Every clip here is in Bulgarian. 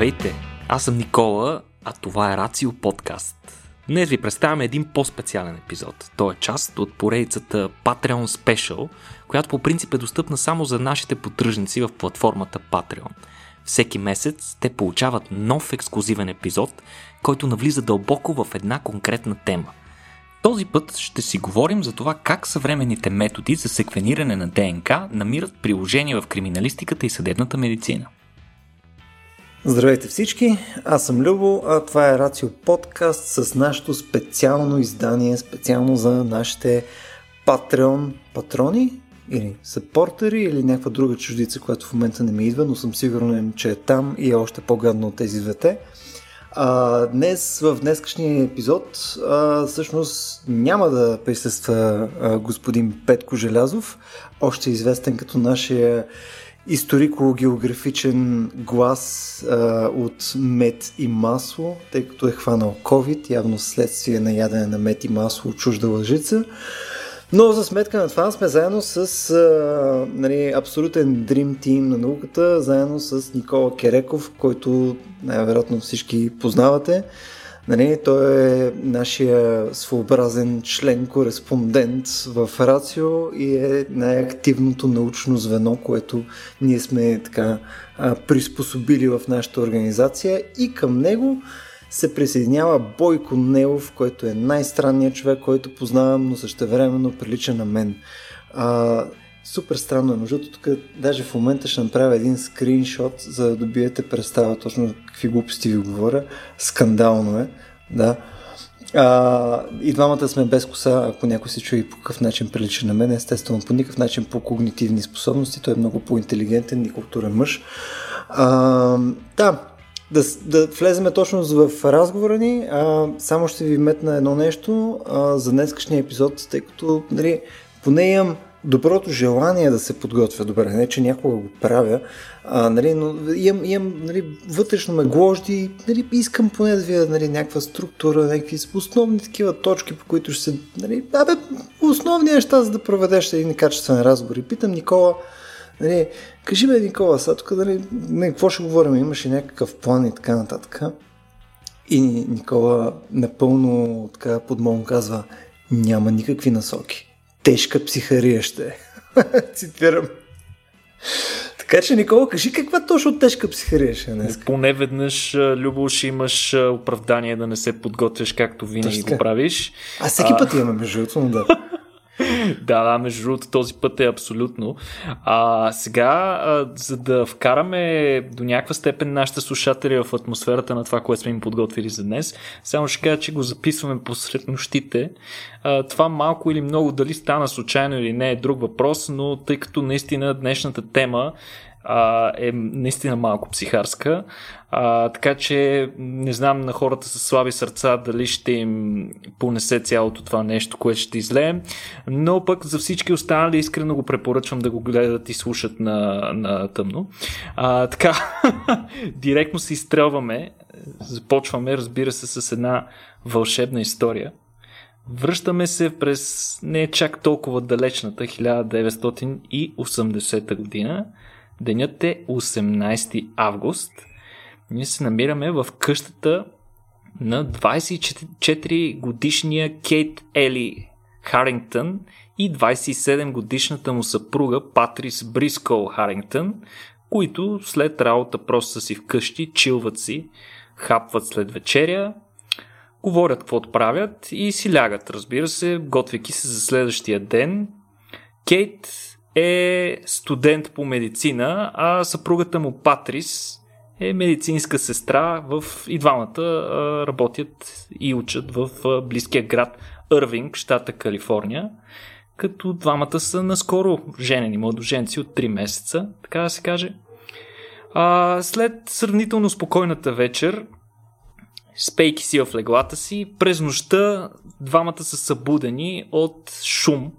Здравейте! Аз съм Никола, а това е Рацио Подкаст. Днес ви представяме един по-специален епизод. Той е част от поредицата Patreon Special, която по принцип е достъпна само за нашите поддръжници в платформата Patreon. Всеки месец те получават нов ексклюзивен епизод, който навлиза дълбоко в една конкретна тема. Този път ще си говорим за това как съвременните методи за секвениране на ДНК намират приложение в криминалистиката и съдебната медицина. Здравейте всички, аз съм Любо, а това е Рацио подкаст с нашето специално издание, специално за нашите Patreon патрони или съпортери или някаква друга чуждица, която в момента не ми идва, но съм сигурен, че е там и е още по-гадно от тези двете. А, днес, в днескашния епизод, а, всъщност няма да присъства а, господин Петко Желязов, още известен като нашия историко-географичен глас а, от мед и масло, тъй като е хванал COVID, явно следствие на ядене на мед и масло от чужда лъжица. Но за сметка на това сме заедно с а, нали, абсолютен Dream Team на науката, заедно с Никола Кереков, който най-вероятно всички познавате. Нали, той е нашия своеобразен член-кореспондент в Рацио и е най-активното научно звено, което ние сме така приспособили в нашата организация и към него се присъединява Бойко Нелов, който е най-странният човек, който познавам, но същевременно прилича на мен. А, супер странно е. Между тук даже в момента ще направя един скриншот, за да добиете представа точно какви глупости ви говоря. Скандално е, да. А, и двамата сме без коса, ако някой се чуе по какъв начин прилича на мен, естествено по никакъв начин по когнитивни способности, той е много по-интелигентен и културен мъж. А, да, да, да влеземе точно в разговора ни. А, само ще ви метна едно нещо а, за днескашния епизод, тъй като нали, поне имам доброто желание да се подготвя добре, не че някога го правя, а, нали, но имам, имам нали, вътрешно ме гложди, нали, искам поне да видя нали, някаква структура, някакви основни такива точки, по които ще се... Нали, абе, основни неща, за да проведеш един качествен разговор. И питам Никола, нали, кажи ме Никола, сега тук, нали, не, какво ще говорим, имаш ли някакъв план и така нататък. И Никола напълно така подмолно казва, няма никакви насоки тежка психария ще е. Цитирам. Така че, Никола, кажи каква точно тежка психария ще е днес? Поне веднъж, Любо, ще имаш оправдание да не се подготвяш както винаги го правиш. А всеки път имаме, между другото, да. да, да, между другото този път е абсолютно. А, сега, а, за да вкараме до някаква степен нашите слушатели в атмосферата на това, което сме им подготвили за днес, само ще кажа, че го записваме посред нощите. А, това малко или много дали стана случайно или не е друг въпрос, но тъй като наистина днешната тема а, е наистина малко психарска. А, така че не знам на хората с слаби сърца дали ще им понесе цялото това нещо, което ще излеем. Но пък за всички останали искрено го препоръчвам да го гледат и слушат на, на тъмно. А, така, директно се изстрелваме. Започваме, разбира се, с една вълшебна история. Връщаме се през не чак толкова далечната 1980 година Денят е 18 август. Ние се намираме в къщата на 24 годишния Кейт Ели Харингтън и 27 годишната му съпруга Патрис Брискол Харингтън, които след работа просто са си вкъщи, чилват си, хапват след вечеря, говорят какво правят и си лягат, разбира се, готвяки се за следващия ден. Кейт е студент по медицина, а съпругата му Патрис е медицинска сестра. В и двамата работят и учат в близкия градЪрвинг, щата Калифорния, като двамата са наскоро женени младоженци от 3 месеца, така да се каже. А, след сравнително спокойната вечер, спейки си в леглата си, през нощта двамата са събудени от шум,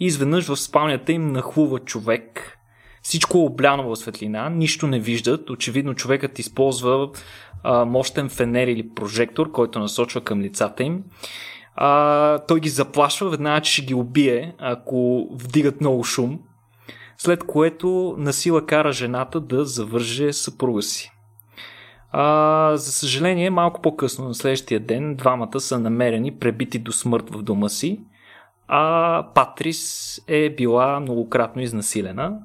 изведнъж в спалнята им нахлува човек. Всичко е обляно в светлина, нищо не виждат. Очевидно човекът използва а, мощен фенер или прожектор, който насочва към лицата им. А, той ги заплашва веднага, че ще ги убие, ако вдигат много шум. След което насила кара жената да завърже съпруга си. А, за съжаление, малко по-късно на следващия ден двамата са намерени пребити до смърт в дома си, а Патрис е била многократно изнасилена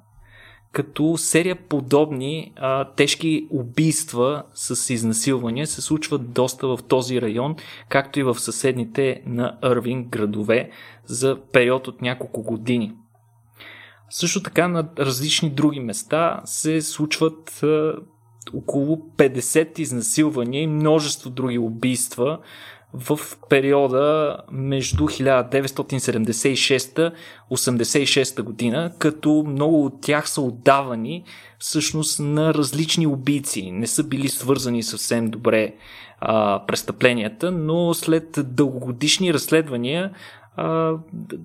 като серия подобни а, тежки убийства с изнасилвания се случват доста в този район, както и в съседните наЪрвин градове за период от няколко години. Също така на различни други места се случват а, около 50 изнасилвания и множество други убийства в периода между 1976-86 година, като много от тях са отдавани всъщност на различни убийци. Не са били свързани съвсем добре а, престъпленията, но след дългогодишни разследвания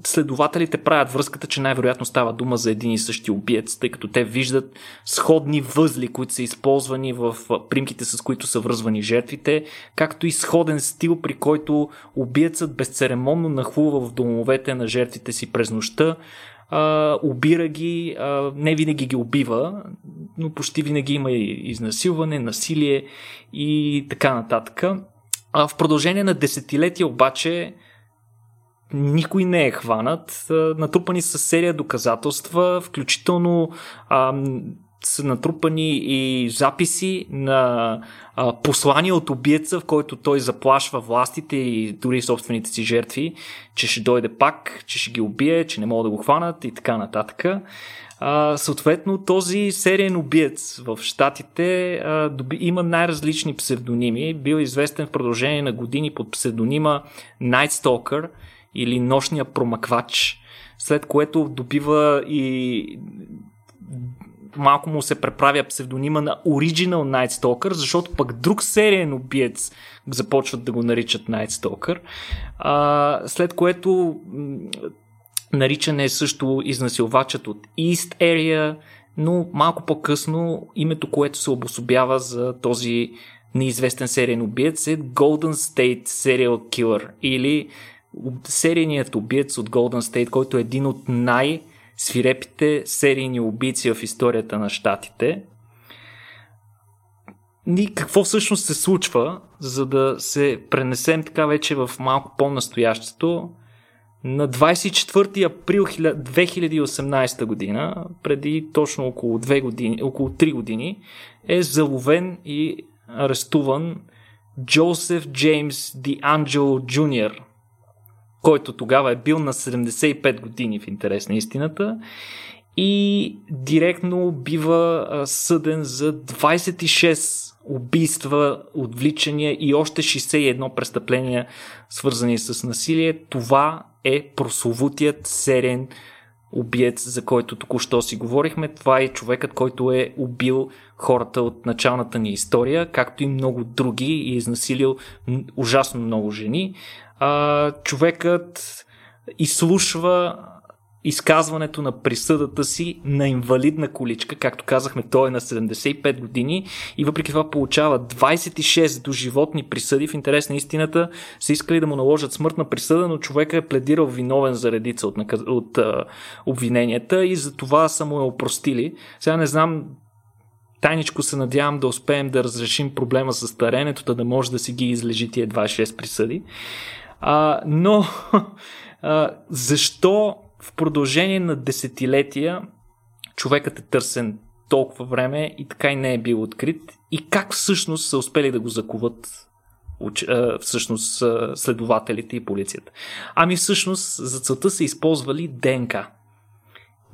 следователите правят връзката, че най-вероятно става дума за един и същи убиец, тъй като те виждат сходни възли, които са използвани в примките, с които са връзвани жертвите, както и сходен стил, при който убиецът безцеремонно нахлува в домовете на жертвите си през нощта, а, убира ги, не винаги ги убива, но почти винаги има и изнасилване, насилие и така нататък. В продължение на десетилетия обаче никой не е хванат. Натрупани са серия доказателства, включително а, са натрупани и записи на а, послания от убиеца, в който той заплашва властите и дори собствените си жертви, че ще дойде пак, че ще ги убие, че не могат да го хванат и така нататък. А, съответно, този сериен убиец в Штатите има най-различни псевдоними. Бил известен в продължение на години под псевдонима Night Stalker – или нощния промъквач, след което добива и малко му се преправя псевдонима на Original Night Stalker, защото пък друг сериен убиец започват да го наричат Night Stalker. А, след което наричане е също изнасилвачът от East Area, но малко по-късно името, което се обособява за този неизвестен сериен убиец е Golden State Serial Killer или серийният убиец от Golden State, който е един от най- свирепите серийни убийци в историята на щатите. И какво всъщност се случва, за да се пренесем така вече в малко по-настоящето. На 24 април 2018 година, преди точно около, 2 години, около 3 години, е заловен и арестуван Джозеф Джеймс Ди Анджело Джуниор, който тогава е бил на 75 години в интерес на истината и директно бива съден за 26 убийства, отвличания и още 61 престъпления, свързани с насилие. Това е прословутият серен убиец, за който току-що си говорихме. Това е човекът, който е убил хората от началната ни история, както и много други и е изнасилил ужасно много жени а, човекът изслушва изказването на присъдата си на инвалидна количка. Както казахме, той е на 75 години и въпреки това получава 26 до животни присъди. В интерес на истината са искали да му наложат смъртна присъда, но човека е пледирал виновен за редица от, наказ... от а, обвиненията и за това са му е опростили. Сега не знам тайничко се надявам да успеем да разрешим проблема с старенето, да може да си ги излежи тия 26 присъди. А, но а, защо в продължение на десетилетия човекът е търсен толкова време и така и не е бил открит и как всъщност са успели да го закуват всъщност следователите и полицията. Ами всъщност за целта са използвали ДНК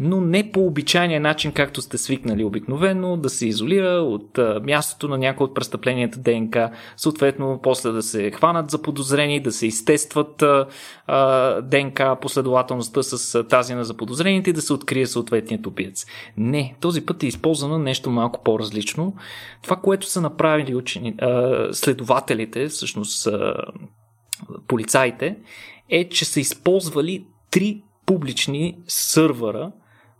но не по обичайния начин, както сте свикнали обикновено, да се изолира от мястото на някои от престъпленията ДНК, съответно после да се хванат за подозрени, да се изтестват ДНК последователността с тази на заподозрените и да се открие съответният убиец. Не, този път е използвано нещо малко по-различно. Това, което са направили учени, следователите, всъщност полицаите, е, че са използвали три публични сървъра,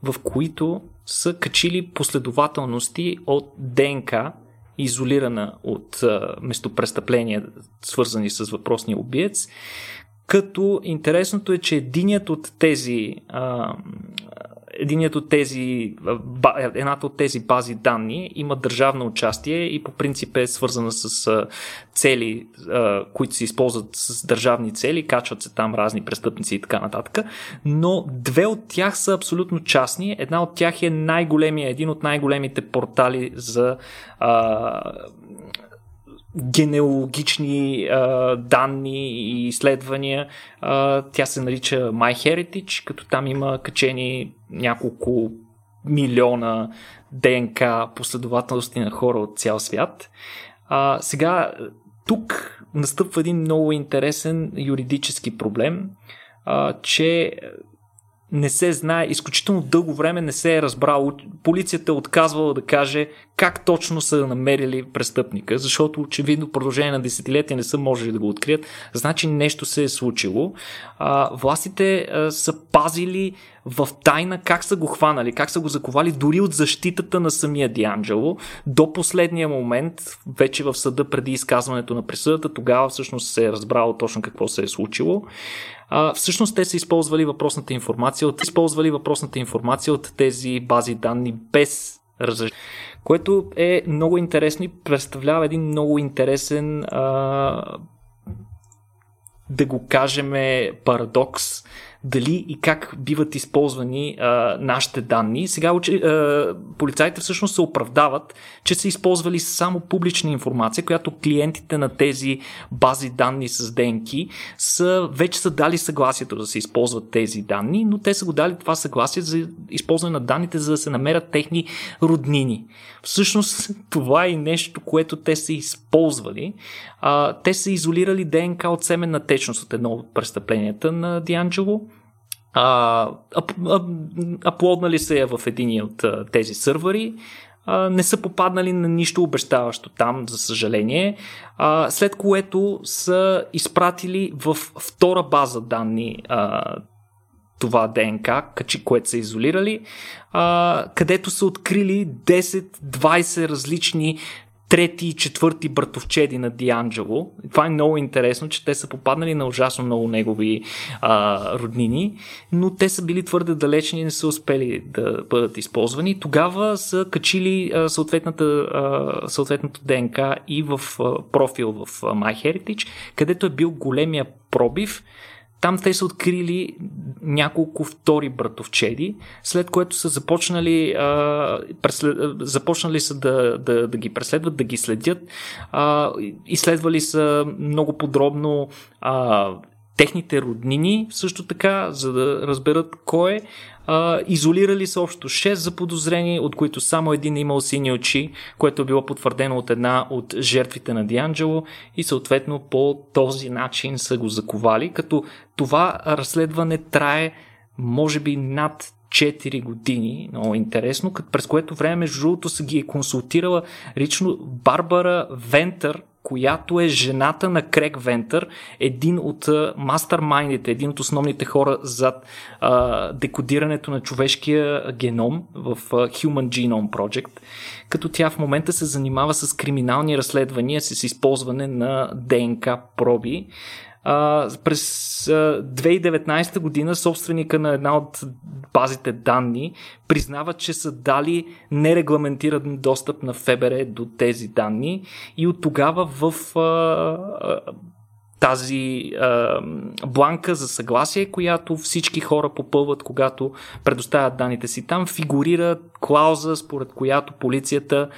в които са качили последователности от ДНК, изолирана от местопрестъпления, свързани с въпросния убиец. Като интересното е, че единият от тези а, единият от тези, едната от тези бази данни има държавно участие и по принцип е свързана с цели, които се използват с държавни цели, качват се там разни престъпници и така нататък, но две от тях са абсолютно частни. Една от тях е най-големия, един от най-големите портали за генеалогични а, данни и изследвания. А, тя се нарича MyHeritage, като там има качени няколко милиона ДНК последователности на хора от цял свят. А, сега, тук настъпва един много интересен юридически проблем, а, че не се знае, изключително дълго време не се е разбрало. Полицията е отказвала да каже как точно са намерили престъпника, защото очевидно продължение на десетилетия не са можели да го открият. Значи нещо се е случило. А, властите а, са пазили в тайна как са го хванали, как са го заковали, дори от защитата на самия Дианджело до последния момент, вече в съда преди изказването на присъдата, тогава всъщност се е разбрало точно какво се е случило. А, всъщност те са използвали въпросната информация от, използвали въпросната информация от тези бази данни без разрешение което е много интересно и представлява един много интересен а, да го кажем парадокс дали и как биват използвани а, нашите данни. Сега учи, а, полицайите всъщност се оправдават, че са използвали само публична информация, която клиентите на тези бази данни с денки са, вече са дали съгласието да се използват тези данни, но те са го дали това съгласие за използване на данните, за да се намерят техни роднини. Всъщност това е нещо, което те са използвали. А, те са изолирали ДНК от семенна течност от едно от престъпленията на Дианджело а, аплоднали се е в един от тези сървъри, а, не са попаднали на нищо обещаващо там, за съжаление, а, след което са изпратили в втора база данни а, това ДНК, което са изолирали, а, където са открили 10-20 различни трети и четвърти братовчеди на Дианджело. Това е много интересно, че те са попаднали на ужасно много негови а, роднини, но те са били твърде далечни и не са успели да бъдат използвани. Тогава са качили а, съответната, а, съответното ДНК и в а, профил в а, MyHeritage, където е бил големия пробив, там те са открили няколко втори братовчеди, след което са започнали, а, преслед... започнали са да, да, да ги преследват, да ги следят. А, изследвали са много подробно а, техните роднини също така, за да разберат кой е. А, изолирали са общо 6 заподозрени, от които само един е имал сини очи, което е било потвърдено от една от жертвите на Дианджело и съответно по този начин са го заковали, като това разследване трае може би над 4 години, много интересно, през което време между другото са ги е консултирала лично Барбара Вентър, която е жената на Крек Вентър, един от мастермайндите, един от основните хора зад а, декодирането на човешкия геном в Human Genome Project, като тя в момента се занимава с криминални разследвания с използване на ДНК проби. А, през а, 2019 година собственика на една от базите данни признава, че са дали нерегламентиран достъп на ФБР до тези данни и от тогава в а, тази а, бланка за съгласие, която всички хора попълват, когато предоставят данните си. Там фигурира клауза, според която полицията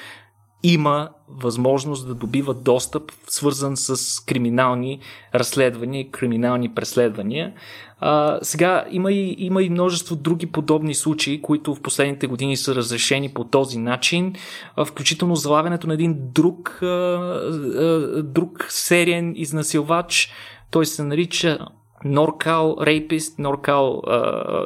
има възможност да добива достъп, свързан с криминални разследвания криминални преследвания. А, сега има и, има и множество други подобни случаи, които в последните години са разрешени по този начин, включително залавянето на един друг, а, а, друг сериен изнасилвач. Той се нарича Норкал рейпист, Норкал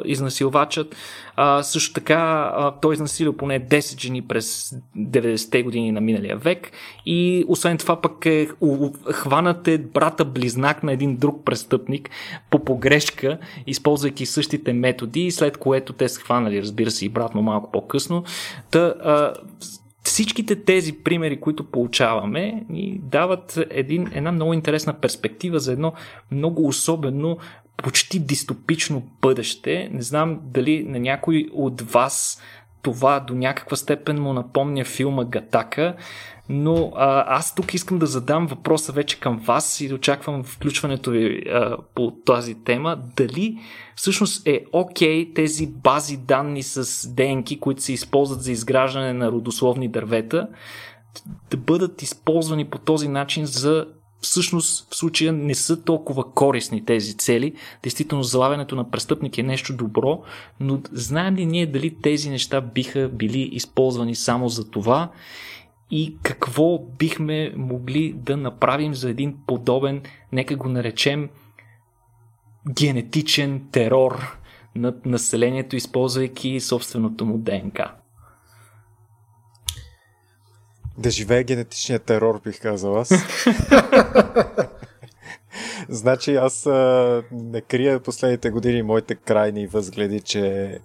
изнасилвачът. А, също така а, той изнасилил поне 10 жени през 90-те години на миналия век и освен това пък е хванат е брата близнак на един друг престъпник по погрешка, използвайки същите методи, след което те са хванали, разбира се, и брат, но малко по-късно. Та, а, всичките тези примери, които получаваме, ни дават един, една много интересна перспектива за едно много особено почти дистопично бъдеще. Не знам дали на някой от вас това до някаква степен му напомня филма Гатака, но а, аз тук искам да задам въпроса вече към вас и да очаквам включването ви а, по тази тема. Дали всъщност е окей okay тези бази данни с ДНК, които се използват за изграждане на родословни дървета, да бъдат използвани по този начин за всъщност в случая не са толкова корисни тези цели. Действително, залавянето на престъпник е нещо добро, но знаем ли ние дали тези неща биха били използвани само за това и какво бихме могли да направим за един подобен, нека го наречем, генетичен терор над населението, използвайки собственото му ДНК? Да живее генетичния терор, бих казал аз. значи аз а, не крия последните години моите крайни възгледи, че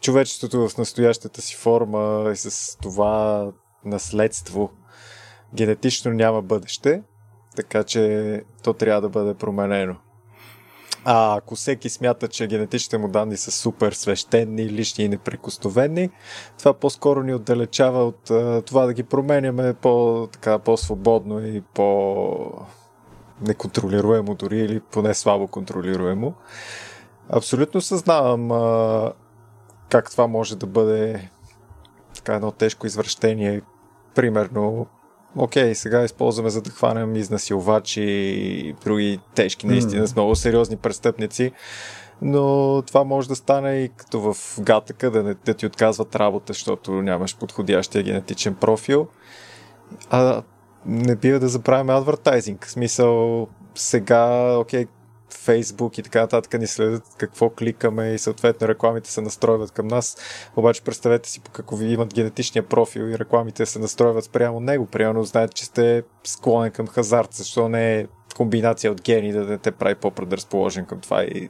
човечеството в настоящата си форма и с това наследство генетично няма бъдеще, така че то трябва да бъде променено. А ако всеки смята, че генетичните му данни са супер свещени, лични и неприкосновени, това по-скоро ни отдалечава от а, това да ги променяме по, така, по-свободно и по неконтролируемо дори или поне слабо контролируемо. Абсолютно съзнавам а, как това може да бъде така едно тежко извращение. Примерно окей, сега използваме за да хванем изнасилвачи и други тежки, наистина, с много сериозни престъпници. Но това може да стане и като в гатъка, да, не, да ти отказват работа, защото нямаш подходящия генетичен профил. А не бива да забравяме адвертайзинг. В смисъл, сега, окей, Facebook и така нататък ни следят какво кликаме и съответно рекламите се настройват към нас. Обаче представете си по какво ви имат генетичния профил и рекламите се настройват спрямо него. Примерно знаят, че сте склонен към хазарт, защо не е комбинация от гени да не те прави по-предразположен към това и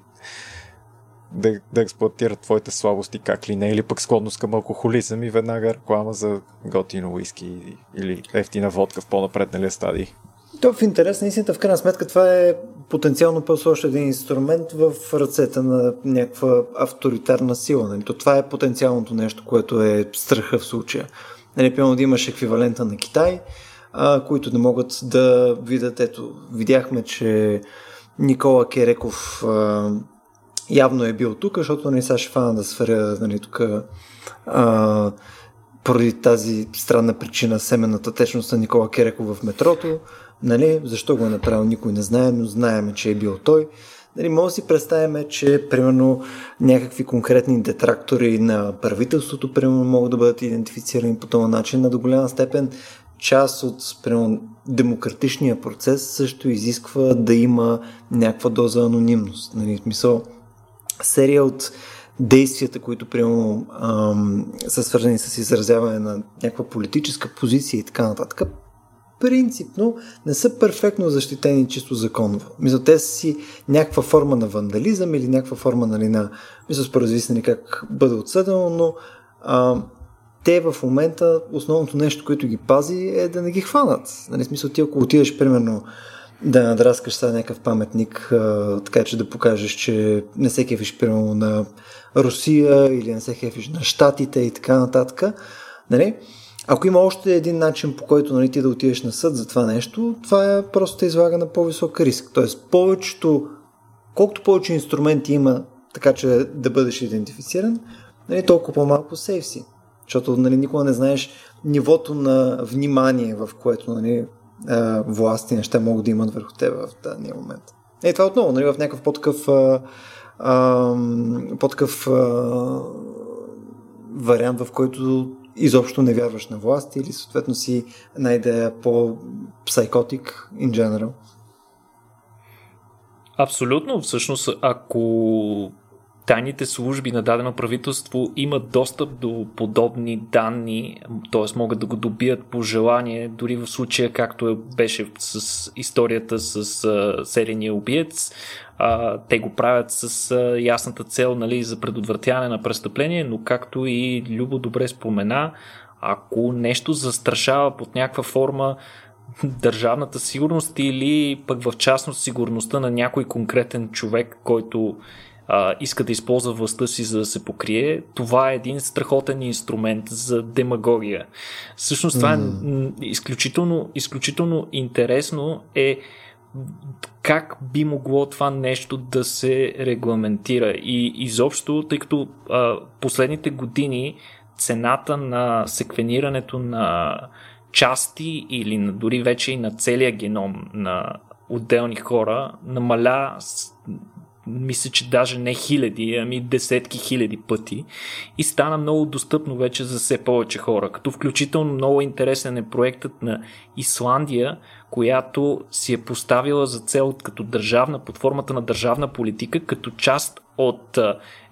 да, да експлуатират твоите слабости, как ли не, или пък склонност към алкохолизъм и веднага реклама за готино уиски или ефтина водка в по-напредналия стадий. То в интерес на истината, в крайна сметка, това е потенциално просто още един инструмент в ръцете на някаква авторитарна сила. Нали? То това е потенциалното нещо, което е страха в случая. Нали, пълно да имаш еквивалента на Китай, а, които не могат да видят. Ето, видяхме, че Никола Кереков а, явно е бил тук, защото нали, сега ще фана да сферя нали, тук поради тази странна причина семената течност на Никола Кереков в метрото. Нали, защо го е направил, никой не знае, но знаеме, че е бил той. Нали, може да си представяме, че примерно някакви конкретни детрактори на правителството примерно, могат да бъдат идентифицирани по този начин. На до голяма степен част от примерно, демократичния процес също изисква да има някаква доза анонимност. Нали, смисъл, серия от действията, които примерно ам, са свързани с изразяване на някаква политическа позиция и така нататък, принципно не са перфектно защитени чисто законово. Мисля, те си някаква форма на вандализъм или някаква форма нали, на... Мисля, според зависне как бъде отсъдено, но а, те в момента основното нещо, което ги пази е да не ги хванат. Нали, смисъл, ти ако отидеш примерно да надраскаш сега някакъв паметник, а, така че да покажеш, че не се кефиш примерно на Русия или не се кефиш на Штатите и така нататък, нали, ако има още един начин по който нали, ти да отидеш на съд за това нещо, това е просто те излага на по-висок риск. Тоест, повечето, колкото повече инструменти има, така че да бъдеш идентифициран, нали, толкова по-малко сейф си. Защото нали, никога не знаеш нивото на внимание, в което нали, власти неща могат да имат върху теб в дадения момент. Е, това отново, нали, в някакъв по-такъв, по-такъв вариант, в който изобщо не вярваш на власт или съответно си една идея по-псайкотик in general. Абсолютно. Всъщност, ако тайните служби на дадено правителство имат достъп до подобни данни, т.е. могат да го добият по желание, дори в случая както е, беше с историята с а, серийния убиец, а, те го правят с а, ясната цел нали, за предотвратяване на престъпление, но както и Любо добре спомена, ако нещо застрашава под някаква форма държавната сигурност или пък в частност сигурността на някой конкретен човек, който а, иска да използва властта си за да се покрие, това е един страхотен инструмент за демагогия. Всъщност това mm. е изключително, изключително интересно е как би могло това нещо да се регламентира. И изобщо, тъй като а, последните години цената на секвенирането на части или на, дори вече и на целия геном на отделни хора намаля мисля, че даже не хиляди, ами десетки хиляди пъти и стана много достъпно вече за все повече хора. Като включително много интересен е проектът на Исландия, която си е поставила за цел като държавна, под формата на държавна политика, като част от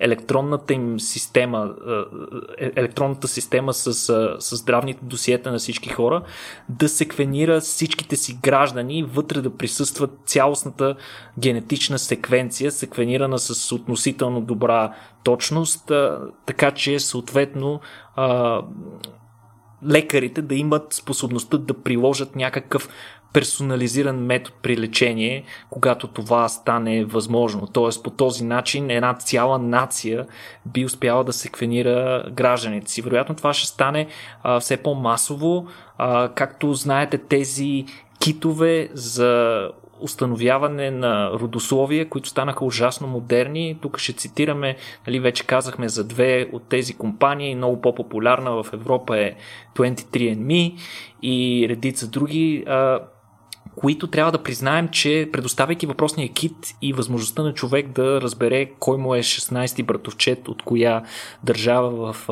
електронната им система, е, електронната система с, с здравните досиета на всички хора, да секвенира всичките си граждани, вътре да присъства цялостната генетична секвенция, секвенирана с относително добра точност, така че съответно лекарите да имат способността да приложат някакъв персонализиран метод при лечение, когато това стане възможно. Тоест по този начин една цяла нация би успяла да секвенира гражданите си. Вероятно това ще стане а, все по-масово. А, както знаете, тези китове за установяване на родословия, които станаха ужасно модерни. Тук ще цитираме, нали, вече казахме за две от тези компании, много по-популярна в Европа е 23andMe и редица други. Които трябва да признаем, че предоставяйки въпросния кит и възможността на човек да разбере кой му е 16-ти братовчет от коя държава в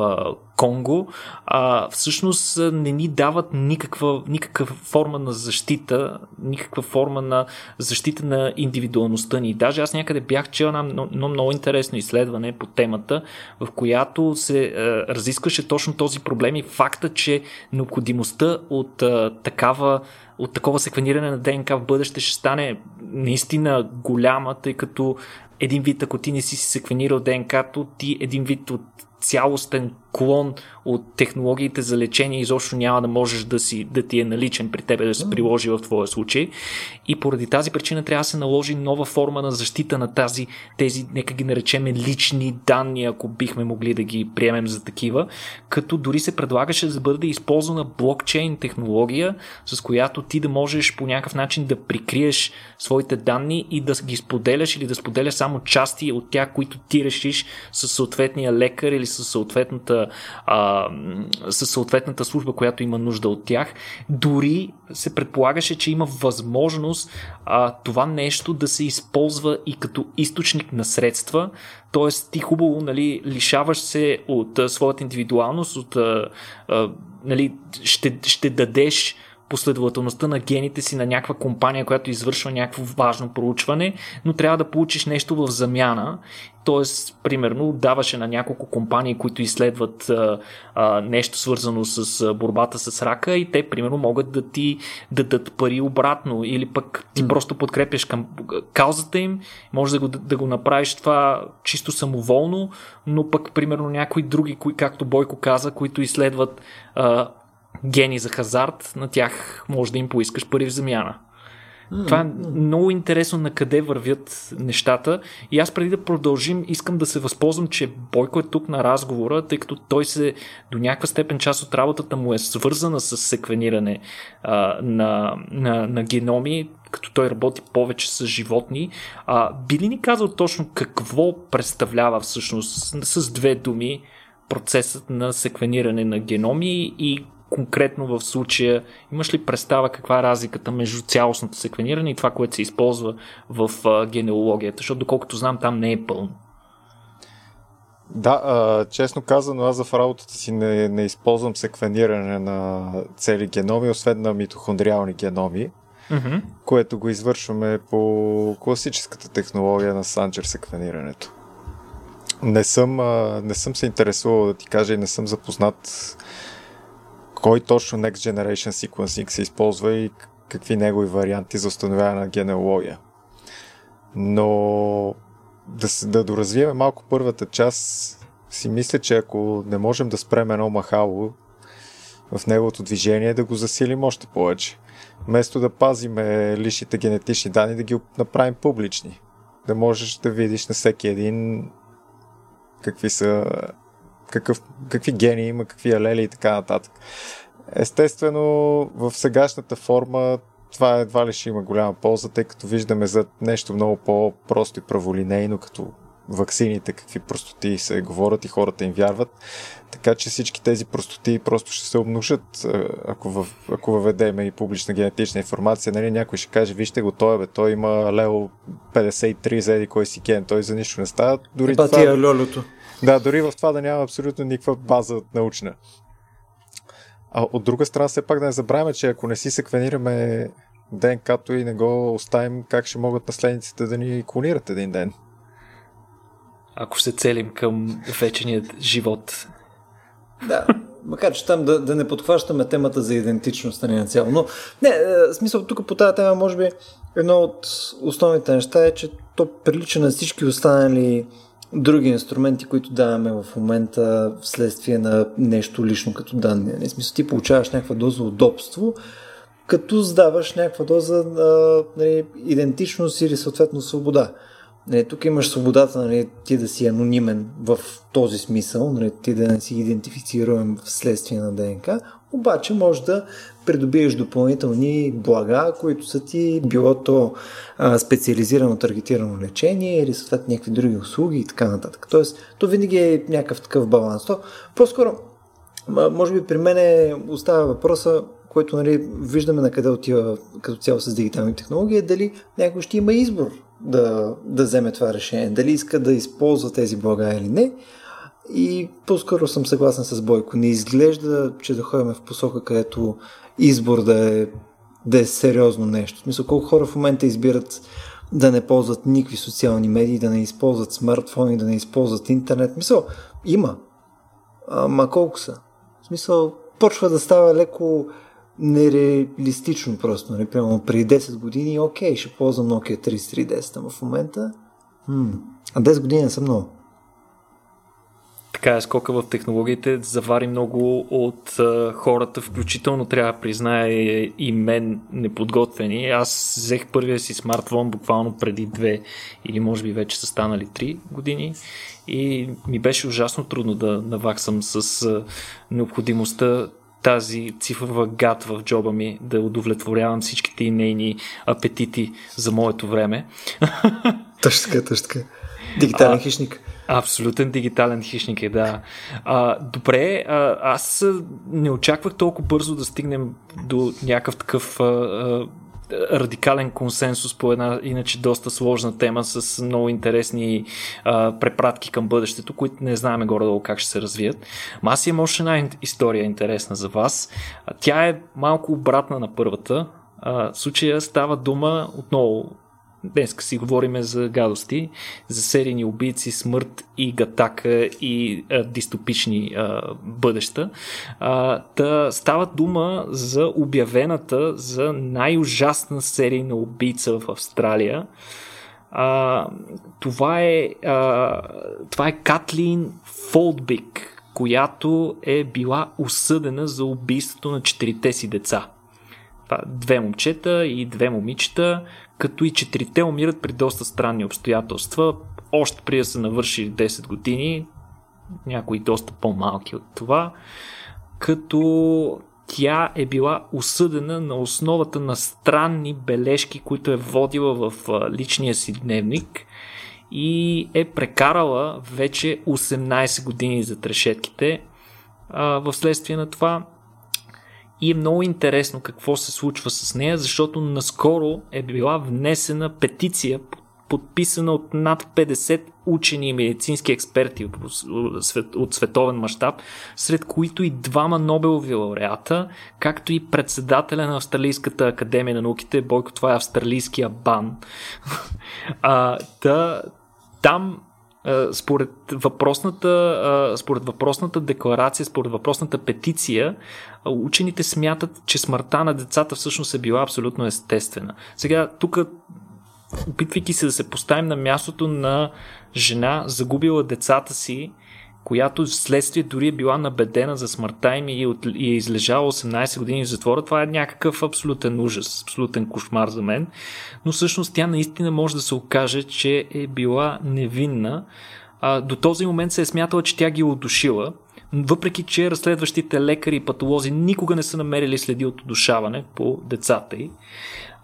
Конго, а, всъщност не ни дават никаква, никаква форма на защита, никаква форма на защита на индивидуалността ни. Даже аз някъде бях чел на много, много интересно изследване по темата, в която се а, разискваше точно този проблем и факта, че необходимостта от а, такава от такова секвениране на ДНК в бъдеще ще стане наистина голяма, тъй като един вид, ако ти не си секвенирал ДНК-то, ти един вид от цялостен клон от технологиите за лечение изобщо няма да можеш да, си, да ти е наличен при тебе да се приложи в твоя случай. И поради тази причина трябва да се наложи нова форма на защита на тази, тези, нека ги наречем лични данни, ако бихме могли да ги приемем за такива, като дори се предлагаше да бъде използвана блокчейн технология, с която ти да можеш по някакъв начин да прикриеш своите данни и да ги споделяш или да споделяш само части от тях, които ти решиш с съответния лекар или с съответната а, със съответната служба, която има нужда от тях. Дори се предполагаше, че има възможност а, това нещо да се използва и като източник на средства, т.е. ти хубаво нали, лишаваш се от а, своята индивидуалност, от а, а, нали, ще, ще дадеш последователността на гените си на някаква компания, която извършва някакво важно проучване, но трябва да получиш нещо в замяна. Тоест, примерно, даваше на няколко компании, които изследват а, а, нещо свързано с а, борбата с рака и те, примерно, могат да ти дадат пари обратно или пък ти mm. просто подкрепяш към каузата им, може да го, да го направиш това чисто самоволно, но пък, примерно, някои други, кои, както Бойко каза, които изследват а, гени за хазарт, на тях може да им поискаш пари в замяна. Mm-hmm. Това е много интересно на къде вървят нещата. И аз преди да продължим, искам да се възползвам, че Бойко е тук на разговора, тъй като той се до някаква степен част от работата му е свързана с секвениране а, на, на, на геноми, като той работи повече с животни. А, би ли ни казал точно какво представлява всъщност с две думи процесът на секвениране на геноми и конкретно в случая, имаш ли представа каква е разликата между цялостното секвениране и това, което се използва в генеалогията? Защото доколкото знам, там не е пълно. Да, а, честно казано, аз в работата си не, не използвам секвениране на цели геноми, освен на митохондриални геноми, mm-hmm. което го извършваме по класическата технология на Санчер секвенирането. Не съм, не съм се интересувал да ти кажа и не съм запознат кой точно Next Generation Sequencing се използва и какви негови варианти за установяване на генеалогия. Но да, да доразвием малко първата част, си мисля, че ако не можем да спрем едно махало в неговото движение, да го засилим още повече. Вместо да пазиме личните генетични данни, да ги направим публични. Да можеш да видиш на всеки един какви са какъв, какви гени има, какви алели и така нататък. Естествено, в сегашната форма това едва ли ще има голяма полза, тъй като виждаме за нещо много по-просто и праволинейно, като ваксините, какви простоти се говорят и хората им вярват. Така че всички тези простоти просто ще се обнушат, ако, във, ако въведеме и публична генетична информация. Нали, някой ще каже, вижте го, той, бе, той има лево 53 за еди кой си ген, той за нищо не става. Дори Епа това... Е льолото. Да, дори в това да няма абсолютно никаква база научна. А от друга страна, все пак да не забравяме, че ако не си секвенираме ДНК-то и не го оставим, как ще могат наследниците да ни клонират един ден? Ако се целим към веченият живот. Да, макар че там да, да не подхващаме темата за идентичност на цяло. Но, не, е, смисъл, тук по тази тема, може би, едно от основните неща е, че то прилича на всички останали други инструменти, които даваме в момента вследствие на нещо лично като данни. Не смисъл, ти получаваш някаква доза удобство, като сдаваш някаква доза а, нали, идентичност или съответно свобода. Нали, тук имаш свободата нали, ти да си анонимен в този смисъл, нали, ти да не си идентифицируем вследствие на ДНК, обаче може да придобиеш допълнителни блага, които са ти било то а, специализирано таргетирано лечение или съответно някакви други услуги и така нататък. Тоест, то винаги е някакъв такъв баланс. То, по-скоро, може би при мен остава въпроса, който нали, виждаме на къде отива като цяло с дигитални технологии, е дали някой ще има избор да, да вземе това решение, дали иска да използва тези блага или не. И по-скоро съм съгласен с Бойко. Не изглежда, че да ходим в посока, където избор да е, да е сериозно нещо. В смисъл, колко хора в момента избират да не ползват никакви социални медии, да не използват смартфони, да не използват интернет. Мисъл, има. Ама колко са? В смисъл, почва да става леко нереалистично просто. Нали? Примерно преди 10 години, окей, ще ползвам Nokia 3310, ама в момента... М- а 10 години не са много така е скока в технологиите завари много от а, хората, включително трябва да призная и мен неподготвени. Аз взех първия си смартфон буквално преди две или може би вече са станали три години и ми беше ужасно трудно да наваксам с а, необходимостта тази цифрова гад в джоба ми да удовлетворявам всичките и нейни апетити за моето време. Точно така, точно така. Дигитален а, хищник. Абсолютен дигитален хищник е, да. А, добре, а, аз не очаквах толкова бързо да стигнем до някакъв такъв а, а, радикален консенсус по една иначе доста сложна тема с много интересни а, препратки към бъдещето, които не знаем горе-долу как ще се развият. Ма аз имам още една история интересна за вас. Тя е малко обратна на първата. А, в случая става дума отново Днес си говорим за гадости, за серийни убийци, смърт и гатака и а, дистопични а, бъдеща. А, та става дума за обявената за най-ужасна серийна убийца в Австралия. А, това, е, а, това е Катлин Фолдбик, която е била осъдена за убийството на четирите си деца. Две момчета и две момичета, като и четирите умират при доста странни обстоятелства, още да са навършили 10 години, някои доста по-малки от това, като тя е била осъдена на основата на странни бележки, които е водила в личния си дневник и е прекарала вече 18 години за трешетките. В следствие на това и е много интересно какво се случва с нея, защото наскоро е била внесена петиция, подписана от над 50 учени и медицински експерти от световен мащаб, сред които и двама Нобелови лауреата, както и председателя на Австралийската академия на науките, Бойко, това е австралийския бан. а, да, там според въпросната, според въпросната декларация, според въпросната петиция, учените смятат, че смъртта на децата всъщност е била абсолютно естествена. Сега, тук, опитвайки се да се поставим на мястото на жена, загубила децата си която следствие дори е била набедена за смъртта им и, и е излежала 18 години в затвора, това е някакъв абсолютен ужас, абсолютен кошмар за мен. Но всъщност тя наистина може да се окаже, че е била невинна. А, до този момент се е смятала, че тя ги е удушила, въпреки че разследващите лекари и патолози никога не са намерили следи от удушаване по децата й.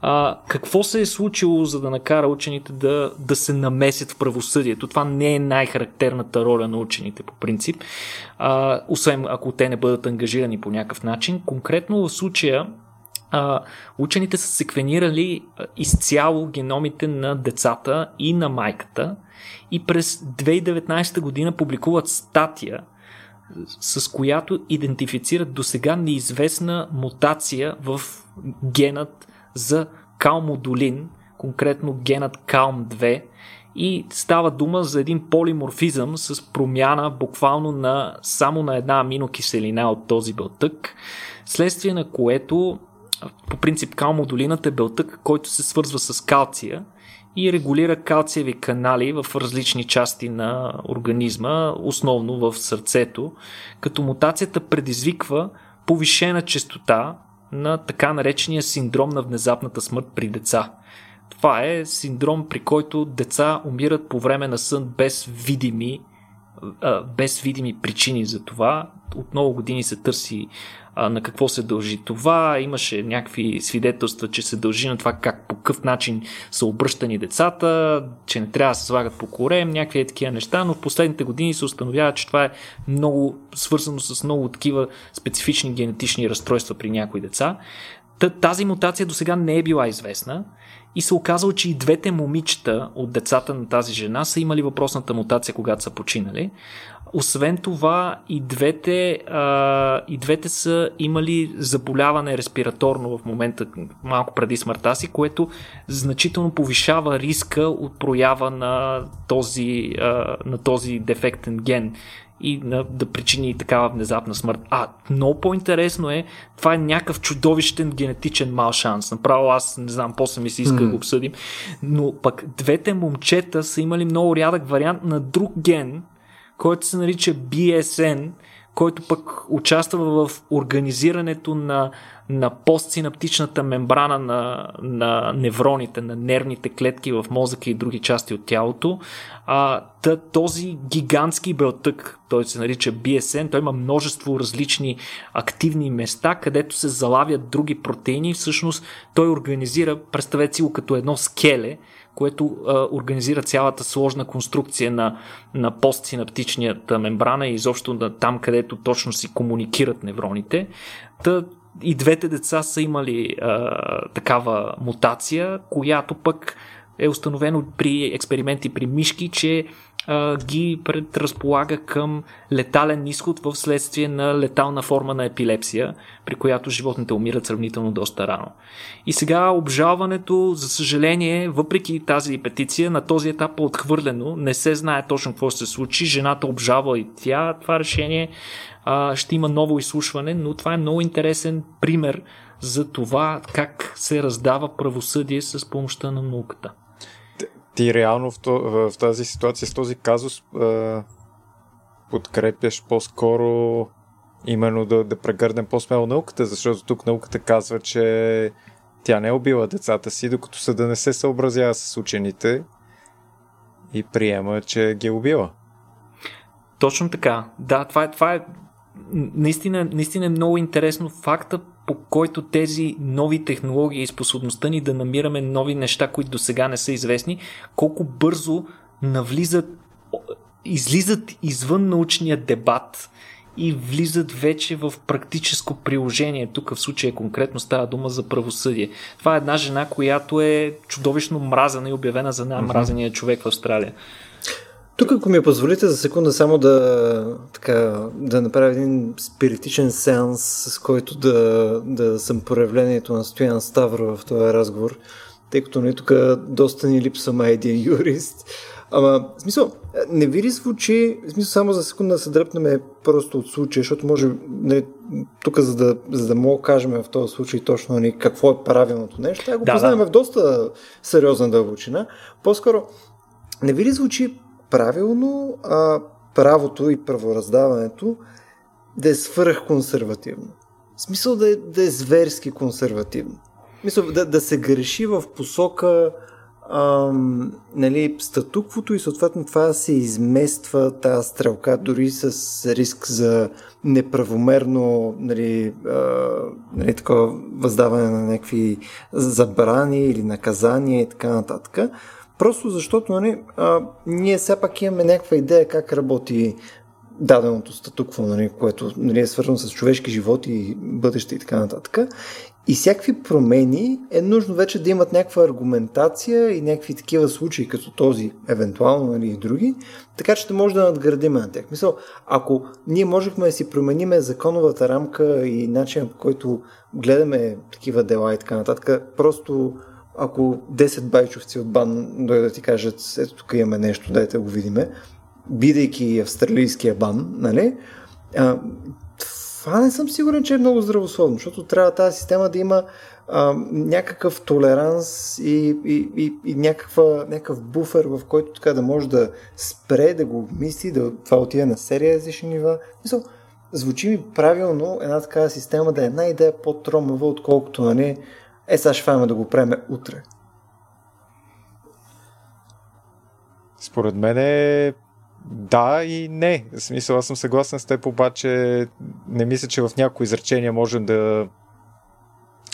А, какво се е случило, за да накара учените да, да се намесят в правосъдието? Това не е най-характерната роля на учените по принцип, а, освен ако те не бъдат ангажирани по някакъв начин. Конкретно в случая а, учените са секвенирали изцяло геномите на децата и на майката и през 2019 година публикуват статия, с която идентифицират до сега неизвестна мутация в генът за калмодолин, конкретно генът калм-2 и става дума за един полиморфизъм с промяна буквално на само на една аминокиселина от този белтък, следствие на което по принцип калмодолинът е белтък, който се свързва с калция и регулира калциеви канали в различни части на организма, основно в сърцето, като мутацията предизвиква повишена частота на така наречения синдром на внезапната смърт при деца. Това е синдром, при който деца умират по време на сън без видими, без видими причини за това. От много години се търси а, на какво се дължи това. Имаше някакви свидетелства, че се дължи на това как по какъв начин са обръщани децата, че не трябва да се слагат по корем, някакви е такива неща, но в последните години се установява, че това е много свързано с много такива специфични генетични разстройства при някои деца. Тази мутация до сега не е била известна и се оказало, че и двете момичета от децата на тази жена са имали въпросната мутация, когато са починали. Освен това, и двете, а, и двете са имали заболяване респираторно в момента, малко преди смъртта си, което значително повишава риска от проява на този, а, на този дефектен ген и на, да причини такава внезапна смърт. А, много по-интересно е, това е някакъв чудовищен генетичен мал шанс. Направо аз не знам, после ми се иска mm. да го обсъдим. Но пък двете момчета са имали много рядък вариант на друг ген, който се нарича BSN, който пък участва в организирането на, на постсинаптичната мембрана на, на невроните, на нервните клетки в мозъка и други части от тялото. А, та, този гигантски белтък, той се нарича BSN, той има множество различни активни места, където се залавят други протеини. Всъщност той организира, представете си го като едно скеле, което а, организира цялата сложна конструкция на, на постсинаптичната мембрана и изобщо на там, където точно си комуникират невроните. Та, и двете деца са имали а, такава мутация, която пък е установено при експерименти при мишки, че а, ги предразполага към летален изход в следствие на летална форма на епилепсия, при която животните умират сравнително доста рано. И сега обжалването, за съжаление, въпреки тази петиция, на този етап е отхвърлено. Не се знае точно какво ще се случи. Жената обжава и тя това решение. А, ще има ново изслушване, но това е много интересен пример за това как се раздава правосъдие с помощта на науката ти реално в, в тази ситуация, с този казус, е, подкрепяш по-скоро именно да, да прегърнем по-смело науката, защото тук науката казва, че тя не е убила децата си, докато съда не се съобразява с учените и приема, че ги е убила. Точно така. Да, това е, това е наистина, наистина е много интересно факта, по който тези нови технологии и способността ни да намираме нови неща, които до сега не са известни, колко бързо навлизат, излизат извън научния дебат и влизат вече в практическо приложение. Тук в случая конкретно става дума за правосъдие. Това е една жена, която е чудовищно мразена и обявена за най-мразения човек в Австралия. Тук, ако ми позволите за секунда само да, така, да направя един спиритичен сеанс, с който да, да съм проявлението на Стоян Ставро в този разговор, тъй като не нали, тук доста ни липсва май един юрист. Ама, в смисъл, не ви ли звучи, в смисъл само за секунда да се дръпнем просто от случая, защото може, не, нали, тук за да, за да мога кажем в този случай точно не, нали, какво е правилното нещо, трябва го да, познаем да. в доста сериозна дълбочина. По-скоро, не ви ли звучи правилно а, правото и правораздаването да е свръхконсервативно. В смисъл да е, да е зверски консервативно. В смисъл да, да се греши в посока ам, нали, статуквото и съответно това се измества тази стрелка дори с риск за неправомерно нали, а, нали, такова въздаване на някакви забрани или наказания и така нататък. Просто защото нали, а, ние все пак имаме някаква идея как работи даденото статукво, нали, което нали, е свързано с човешки живот и бъдеще и така нататък. И всякакви промени е нужно вече да имат някаква аргументация и някакви такива случаи, като този, евентуално нали, и други, така че да може да надградим на тях. Мисъл, ако ние можехме да си промениме законовата рамка и начин по който гледаме такива дела и така нататък, просто ако 10 байчовци от бан дойдат да ти кажат, ето тук имаме нещо, дайте го видиме, бидейки австралийския бан, нали, а, това не съм сигурен, че е много здравословно, защото трябва тази система да има а, някакъв толеранс и, и, и, и някаква, някакъв буфер, в който така да може да спре, да го мисли, да това отиде на серия езични нива. Мисъл, звучи ми правилно една такава система да е една идея по-тромава, отколкото, нали, е, сега ще да го преме утре. Според мен е да и не. В смисъл, аз съм съгласен с теб, обаче не мисля, че в някои изречения можем да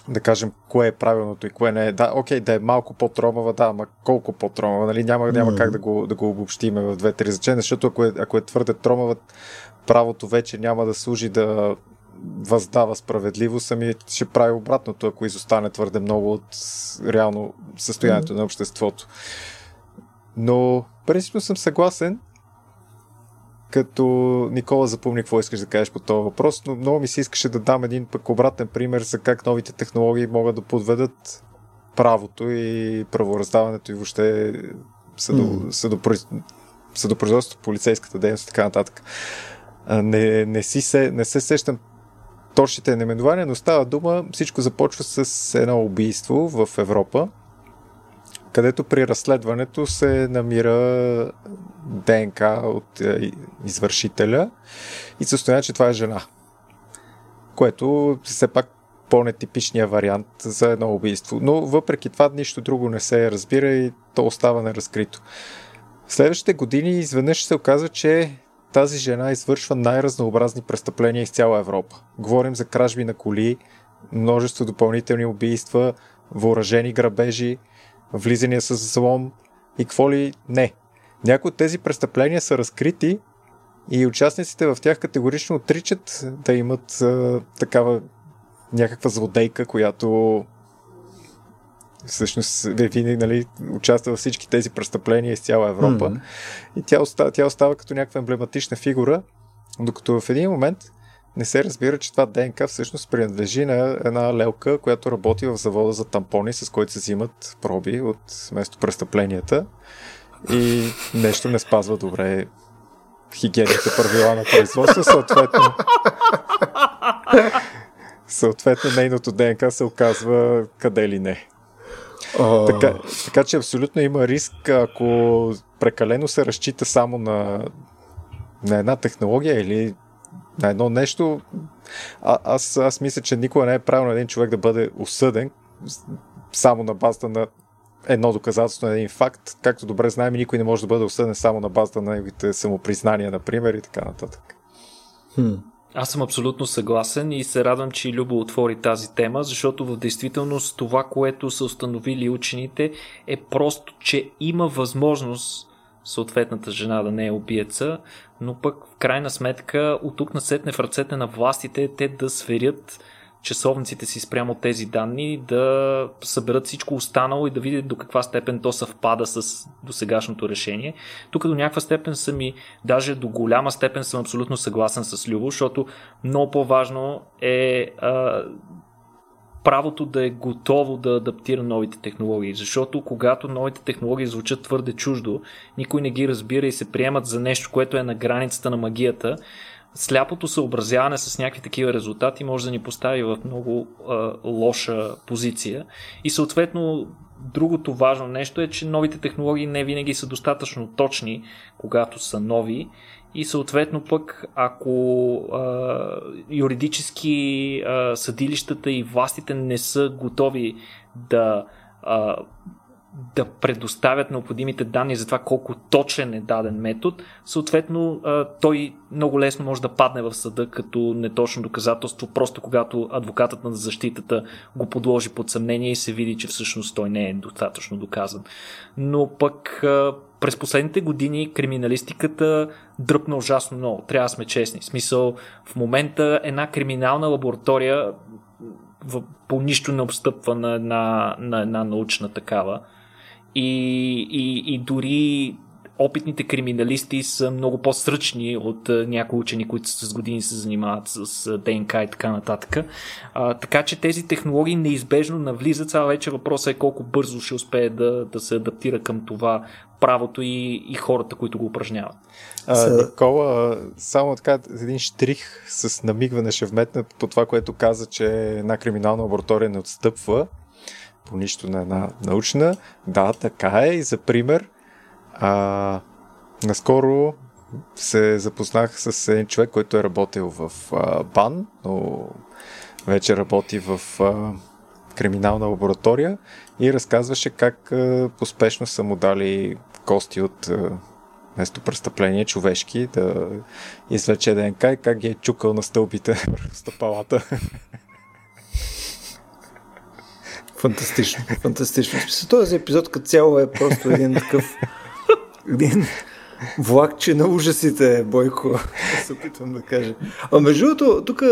да кажем кое е правилното и кое не е. Да, окей, да е малко по-тромава, да, ама колко по-тромава, нали? Няма, няма mm. как да го, да го обобщиме в двете изречения, защото ако е, ако е твърде тромава, правото вече няма да служи да въздава справедливо, сами ще прави обратното, ако изостане твърде много от реално състоянието mm. на обществото. Но принципно съм съгласен като Никола запомни какво искаш да кажеш по този въпрос, но много ми се искаше да дам един пък обратен пример за как новите технологии могат да подведат правото и правораздаването и въобще съдопроизводството, полицейската дейност и така нататък. Не, не, си се, не се сещам точните наименования, но става дума, всичко започва с едно убийство в Европа, където при разследването се намира ДНК от е, извършителя и състояние, че това е жена. Което все пак по-нетипичния вариант за едно убийство. Но въпреки това нищо друго не се разбира и то остава неразкрито. В следващите години изведнъж се оказва, че тази жена извършва най-разнообразни престъпления из цяла Европа. Говорим за кражби на коли, множество допълнителни убийства, въоръжени грабежи, влизания с злом и какво ли не. Някои от тези престъпления са разкрити и участниците в тях категорично отричат да имат а, такава някаква злодейка, която всъщност винаги нали, участва във всички тези престъпления из цяла Европа. Mm-hmm. И тя остава, тя остава като някаква емблематична фигура, докато в един момент не се разбира, че това ДНК всъщност принадлежи на една лелка, която работи в завода за тампони, с който се взимат проби от местопрестъпленията и нещо не спазва добре хигиените правила на производство, съответно съответно нейното ДНК се оказва къде ли не. Така, така че абсолютно има риск, ако прекалено се разчита само на, на една технология или на едно нещо, а, аз, аз мисля, че никога не е правилно един човек да бъде осъден само на базата на едно доказателство на един факт. Както добре знаем, никой не може да бъде осъден само на базата на неговите самопризнания, например, и така нататък. Хм. Аз съм абсолютно съгласен и се радвам, че Любо отвори тази тема, защото в действителност това, което са установили учените е просто, че има възможност съответната жена да не е убиеца, но пък в крайна сметка от тук насетне в ръцете на властите те да сверят часовниците си спрямо тези данни, да съберат всичко останало и да видят до каква степен то съвпада с досегашното решение. Тук до някаква степен съм и, даже до голяма степен съм абсолютно съгласен с Любо, защото много по-важно е а, правото да е готово да адаптира новите технологии. Защото когато новите технологии звучат твърде чуждо, никой не ги разбира и се приемат за нещо, което е на границата на магията, сляпото съобразяване с някакви такива резултати може да ни постави в много а, лоша позиция. И съответно, другото важно нещо е, че новите технологии не винаги са достатъчно точни, когато са нови. И съответно пък, ако а, юридически а, съдилищата и властите не са готови да а, да предоставят необходимите данни за това колко точен е даден метод, съответно той много лесно може да падне в съда като неточно доказателство, просто когато адвокатът на защитата го подложи под съмнение и се види, че всъщност той не е достатъчно доказан. Но пък през последните години криминалистиката дръпна ужасно много. Трябва да сме честни. В смисъл, в момента една криминална лаборатория по нищо не обстъпва на една, на една научна такава и, и, и дори опитните криминалисти са много по-сръчни от някои учени, които с години се занимават с ДНК и така нататък. А, така че тези технологии неизбежно навлизат. Сега вече въпросът е колко бързо ще успее да, да се адаптира към това правото и, и хората, които го упражняват. А, Никола, само така един штрих с намигване ще вметна по това, което каза, че една криминална лаборатория не отстъпва по нищо на една научна. Да, така е. И за пример, а, наскоро се запознах с един човек, който е работил в а, БАН, но вече работи в а, криминална лаборатория и разказваше как а, поспешно са му дали кости от а, место престъпление човешки да извлече ДНК и как ги е чукал на стълбите върху стъпалата. Фантастично, фантастично. Този епизод като цяло е просто един такъв един влакче на ужасите, Бойко, се опитвам да кажа. А между другото, тук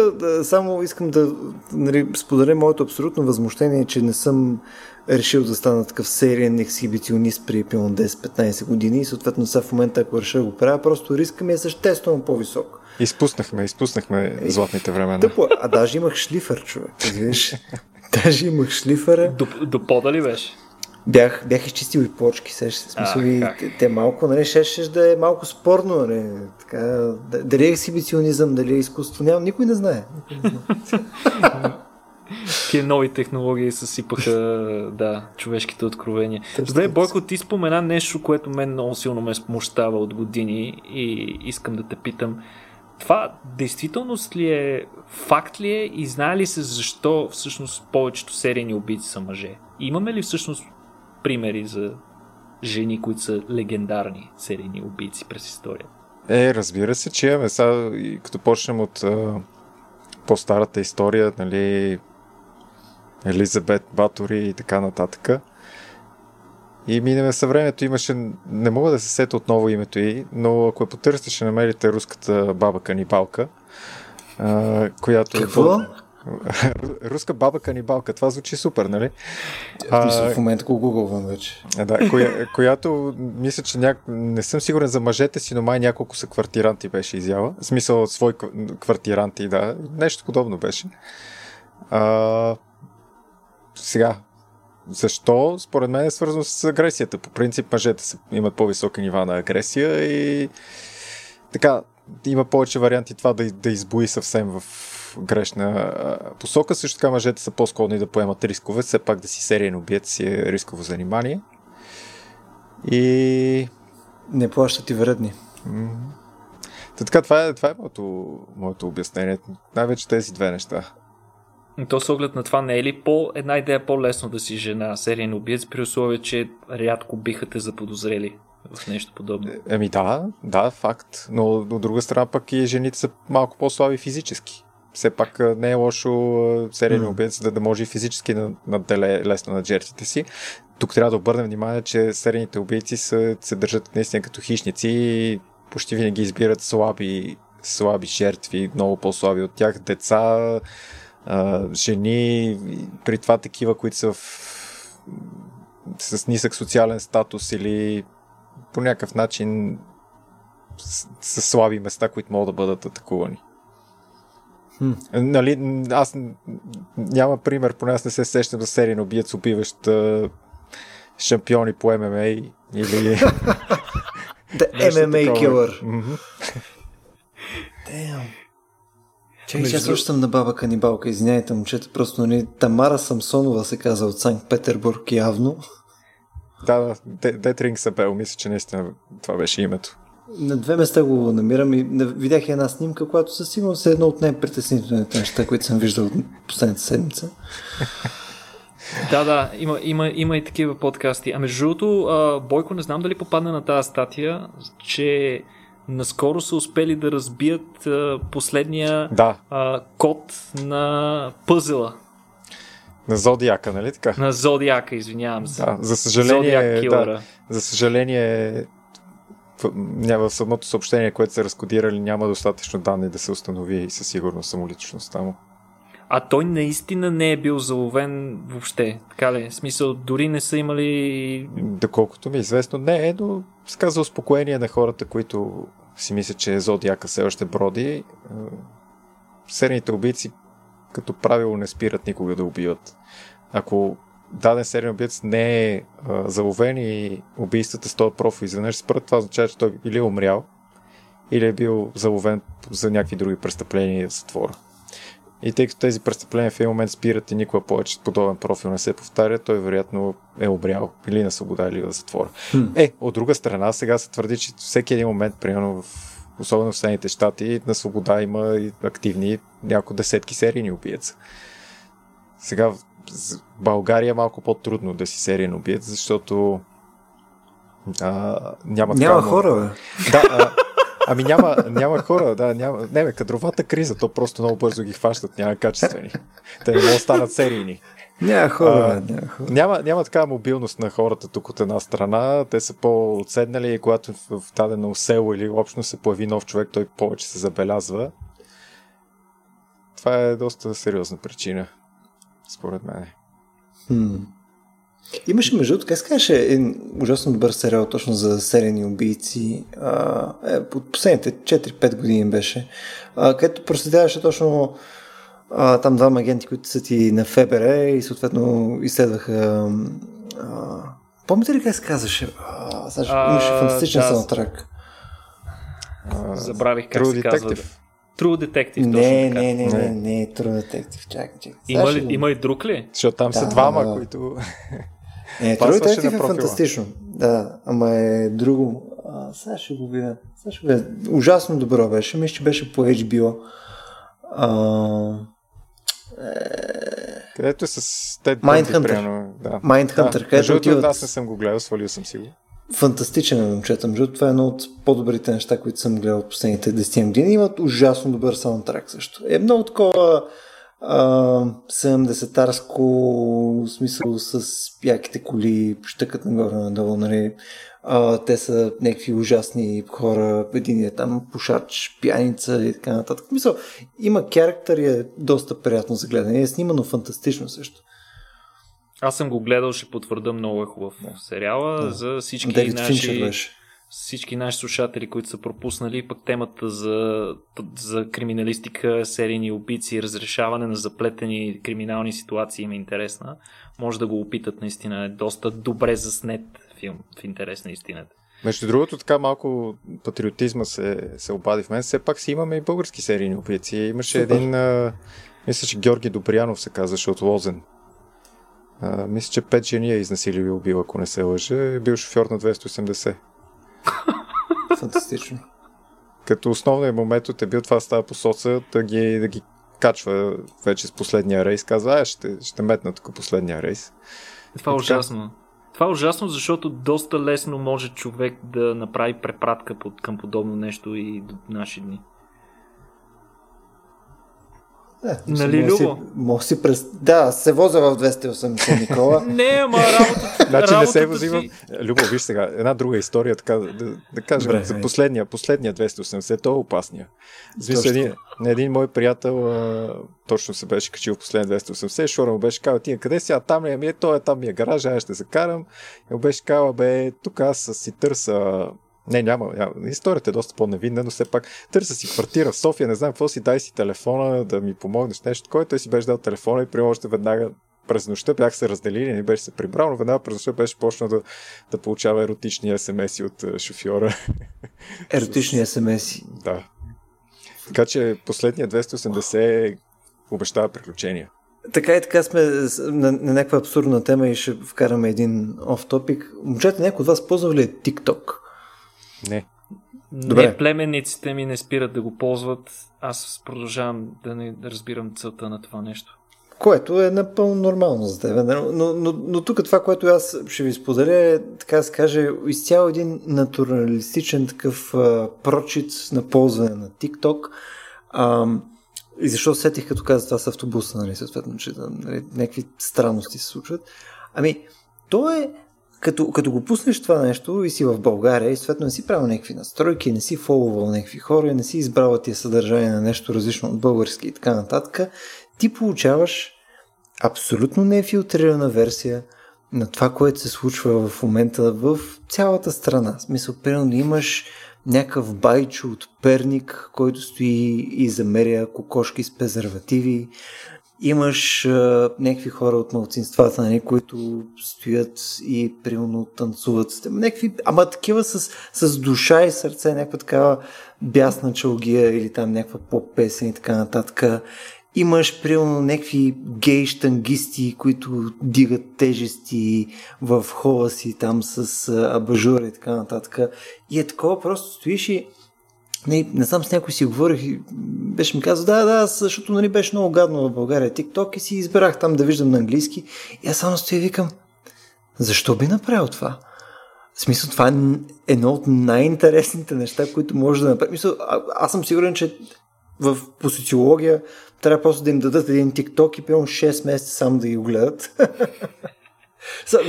само искам да нали, споделя моето абсолютно възмущение, че не съм решил да стана такъв сериен ексхибиционист при пилон 10-15 години и съответно сега в момента, ако реша да го правя, просто риска ми е съществено по-висок. Изпуснахме, изпуснахме златните времена. Тъпо, а даже имах шлифър, човек. Виж, даже имах шлифъра. До, до пода ли беше? Бях, бях изчистил и почки, сеш, смисъл и те, те, малко, нали, ще, ще да е малко спорно, нали, така, дали е ексибиционизъм, дали е изкуство, няма, никой не знае. Никой не знае. Тия нови технологии съсипаха да, човешките откровения. Добре, Бойко, ти спомена нещо, което мен много силно ме смущава от години и искам да те питам. Това действителност ли е, факт ли е и знае ли се защо всъщност повечето серийни убийци са мъже? Имаме ли всъщност примери за жени, които са легендарни серийни убийци през историята? Е, разбира се, че имаме. Сега, като почнем от а, по-старата история, нали, Елизабет Батори и така нататък. И минеме със времето имаше, не мога да се сета отново името й, но ако я потърсите, ще намерите руската баба канибалка, а, която... Е Какво? Руска баба канибалка. Това звучи супер, нали? А, мисля, в момента го гугълвам вече. Да, коя, която, мисля, че ня... не съм сигурен за мъжете си, но май няколко са квартиранти беше изява. В смисъл от свои квартиранти, да. Нещо подобно беше. А, сега, защо? Според мен е свързано с агресията. По принцип, мъжете имат по-високи нива на агресия и така, има повече варианти това да, да избои съвсем в грешна посока. Също така мъжете са по-склонни да поемат рискове, все пак да си сериен убият си е рисково занимание. И... Не плащат и вредни. Mm-hmm. така, това е, това е моето, моето обяснение. Най-вече тези две неща. То с оглед на това не е ли по една идея по-лесно да си жена сериен убиец при условие, че рядко биха те заподозрели в нещо подобно? Еми да, да, факт. Но от друга страна пък и жените са малко по-слаби физически все пак не е лошо сериен mm. убиец да, да може и физически да наделе лесно на жертвите си. Тук трябва да обърнем внимание, че серийните убийци се, се държат наистина като хищници и почти винаги избират слаби, слаби жертви, много по-слаби от тях, деца, жени, при това такива, които са в, с нисък социален статус или по някакъв начин с, с слаби места, които могат да бъдат атакувани. Хм. Нали, аз няма пример, поне аз не се сещам за сериен убиец, убиващ шампиони по ММА или... The MMA killer. Damn. Чакай, Между... аз също съм на баба канибалка, извиняйте, момчета, просто нали, Тамара Самсонова се казва от Санкт Петербург явно. Да, да, Детринг Сабел, мисля, че наистина това беше името. На две места го намирам и видях една снимка, която със сигурност е едно от най-притеснителните неща, които съм виждал от последната седмица. Да, да, има, има, има и такива подкасти. А между другото, Бойко, не знам дали попадна на тази статия, че наскоро са успели да разбият а, последния да. а, код на пъзела. На Зодиака, нали така? На Зодиака, извинявам се. Да, за съжаление, да, за съжаление в самото съобщение, което са разкодирали, няма достатъчно данни да се установи със сигурност самоличността му. А той наистина не е бил заловен въобще. Така ли? В смисъл, дори не са имали... Доколкото ми е известно, не е, но сказа успокоение на хората, които си мислят, че Зодиака все още броди. Серийните убийци като правило не спират никога да убиват. Ако даден сериен убиец не е а, заловен и убийствата с този профил изведнъж спрат, това означава, че той или е умрял, или е бил заловен за някакви други престъпления в затвора. И тъй като тези престъпления в един момент спират и никога повече подобен профил не се повтаря, той вероятно е обрял или на свобода или в затвора. Хм. Е, от друга страна, сега се твърди, че всеки един момент, примерно в особено в Съединените щати, на свобода има и активни няколко десетки серийни убиеца. Сега в България е малко по-трудно да си сериен убиец, защото а, няма, няма хора, бе. Да, а, Ами няма, няма хора, да, няма. Не, бе, кадровата криза, то просто много бързо ги хващат, няма качествени. Те не могат да станат серийни. Няма хора, а, няма хора. Няма, няма такава мобилност на хората тук от една страна. Те са по-отседнали и когато в дадено село или общо се появи нов човек, той повече се забелязва. Това е доста сериозна причина, според мен. Хм. Имаше между другото, как се един ужасно добър сериал точно за серени убийци. А, е, от последните 4-5 години беше. А, където проследяваше точно а, там двама агенти, които са ти на ФБР и съответно изследваха а, Помните ли как се казваше? А, сега, имаше фантастичен да, саундтрак. Забравих как True се казва. True Detective. Не, не, не, не, не, True Detective. Чакай, чакай. Има, ли, има и друг ли? Защото там да, са двама, да. които... Е, True Detective е фантастично. Да, ама е друго. А, сега ще го видя. Сега ще видя. Ужасно добро беше. Мисля, че беше по HBO. А... Е... Където е с Тед. Да. Mindhunter. Да. Където отиват... аз не съм го гледал, свалил съм си го. Фантастичен е момчета. Между това е едно от по-добрите неща, които съм гледал от последните 10 години. Имат ужасно добър саундтрак също. Е много такова 70-тарско смисъл с яките коли, щъкат нагоре-надолу, нали. А, те са някакви ужасни хора, един е там пушач, пияница и така нататък. Мисъл, има характер и е доста приятно за гледане. Е снимано фантастично също. Аз съм го гледал, ще потвърда много е хубав сериала да. за всички Дейвид наши... беше всички наши слушатели, които са пропуснали пък темата за, за криминалистика, серийни убийци, разрешаване на заплетени криминални ситуации им е интересна. Може да го опитат, наистина е доста добре заснет филм, в интерес на истината. Между другото, така малко патриотизма се, се обади в мен. Все пак си имаме и български серийни убийци. Имаше Супер. един, а, мисля, че Георги Добрянов се казваше от Лозен. А, мисля, че пет жени е изнасилил и убил, ако не се лъже. Е бил шофьор на 280. Фантастично. Като основният момент е бил това става по соца, да ги, да ги качва вече с последния рейс. Казва, а, ще, ще метна тук последния рейс. Това е ужасно. Това е ужасно, защото доста лесно може човек да направи препратка към подобно нещо и до наши дни. Е, нали, Любо? Може си през... Да, се возя в 280, Никола. не, ама работата... значи не се вози в... Любо, виж сега, една друга история, така да, да кажем, Добре, за последния, последния 280, той е опасния. Смисъл, един, един мой приятел а, точно се беше качил в последния 280, Шора му беше казал, ти къде си, а там ли е, ми е, той е там ми е гаража, аз ще закарам. И му беше казал, бе, тук аз си търса не, няма, няма. Историята е доста по-невинна, но все пак търся си квартира в София, не знам какво си, дай си телефона да ми помогнеш нещо. Кой той си беше дал телефона и при още веднага през нощта бях се разделили, не беше се прибрал, но веднага през нощта беше почнал да, да получава еротични смс от шофьора. Еротични смс Да. Така че последния 280 обещава приключения. Така и така сме на, на някаква абсурдна тема и ще вкараме един оф топик. Момчета, някой от вас ползва ли е TikTok? Не. Добре. Не, племенниците ми не спират да го ползват. Аз продължавам да не разбирам целта на това нещо. Което е напълно нормално за теб. Но, но, но, но тук това, което аз ще ви споделя е, така да се каже, изцяло един натуралистичен такъв а, прочит на ползване на TikTok. А, и защо сетих, като каза това с автобуса, нали, съответно, че нали, някакви странности се случват. Ами, то е като, като го пуснеш това нещо и си в България и съответно не си правил някакви настройки, не си фоловал някакви хора, не си избрал тия съдържание на нещо различно от български и така нататък, ти получаваш абсолютно нефилтрирана версия на това, което се случва в момента в цялата страна. В смисъл, примерно имаш някакъв байчо от Перник, който стои и замеря кокошки с презервативи. Имаш а, някакви хора от малцинствата, нали, които стоят и примерно танцуват. Някакви, ама такива с, с душа и сърце, някаква такава бясна чалгия или там някаква поп-песен и така нататък. Имаш, примерно, някакви гей штангисти, които дигат тежести в хола си там с абажура и така нататък. И е такова, просто стоиш и не, не знам с някой си говорих и беше ми казал, да, да, защото нали, беше много гадно в България TikTok и си избрах там да виждам на английски. И аз само стоя и викам, защо би направил това? В смисъл, това е едно от най-интересните неща, които може да направи. Мисъл, а, аз съм сигурен, че в, по социология трябва просто да им дадат един TikTok и примерно 6 месеца само да ги гледат.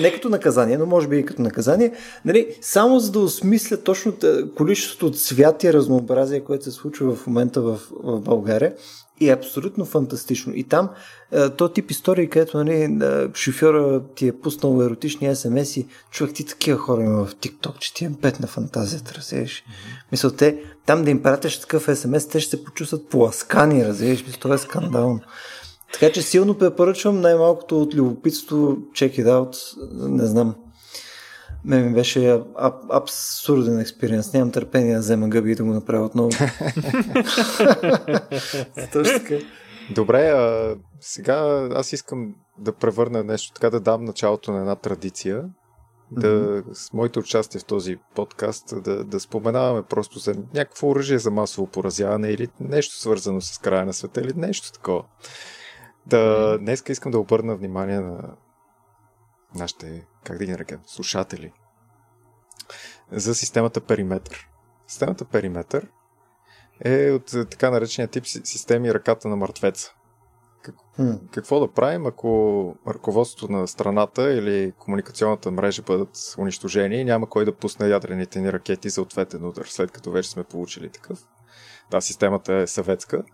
Не като наказание, но може би и като наказание, нали, само за да осмисля точно количеството цвят и разнообразие, което се случва в момента в, в България и е абсолютно фантастично. И там е, то тип истории, където нали, е, шофьора ти е пуснал еротични смс и човек ти такива хора има в TikTok, че ти е пет на фантазията, разбираш. Mm-hmm. Мисля, те там да им пратиш такъв смс, те ще се почувстват поласкани, разбираш. Мисля, това е скандално. Така че силно препоръчвам най-малкото от любопитство, check it out, не знам. Ме ми беше аб- абсурден експириенс. Нямам търпение да взема гъби и да го направя отново. Точно така. Добре, а, сега аз искам да превърна нещо, така да дам началото на една традиция. Да, mm-hmm. с моето участие в този подкаст да, да споменаваме просто за някакво оръжие за масово поразяване или нещо свързано с края на света или нещо такова. Да, днес искам да обърна внимание на нашите, как да ги нарекем, слушатели за системата Периметър. Системата Периметър е от така наречения тип системи ръката на мъртвеца. Как, hmm. Какво да правим, ако ръководството на страната или комуникационната мрежа бъдат унищожени и няма кой да пусне ядрените ни ракети за ответен удар, след като вече сме получили такъв? Да, системата е съветска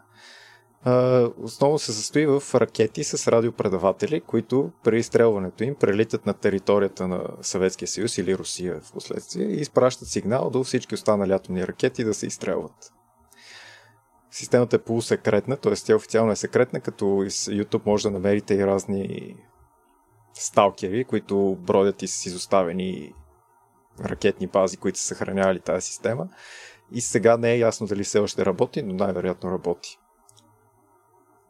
основно се състои в ракети с радиопредаватели, които при изстрелването им прелитат на територията на Съветския съюз или Русия в последствие и изпращат сигнал до всички останали атомни ракети да се изстрелват. Системата е полусекретна, т.е. тя официално е секретна, като из YouTube може да намерите и разни сталкери, които бродят из изоставени ракетни бази, които са съхранявали тази система. И сега не е ясно дали все още работи, но най-вероятно работи.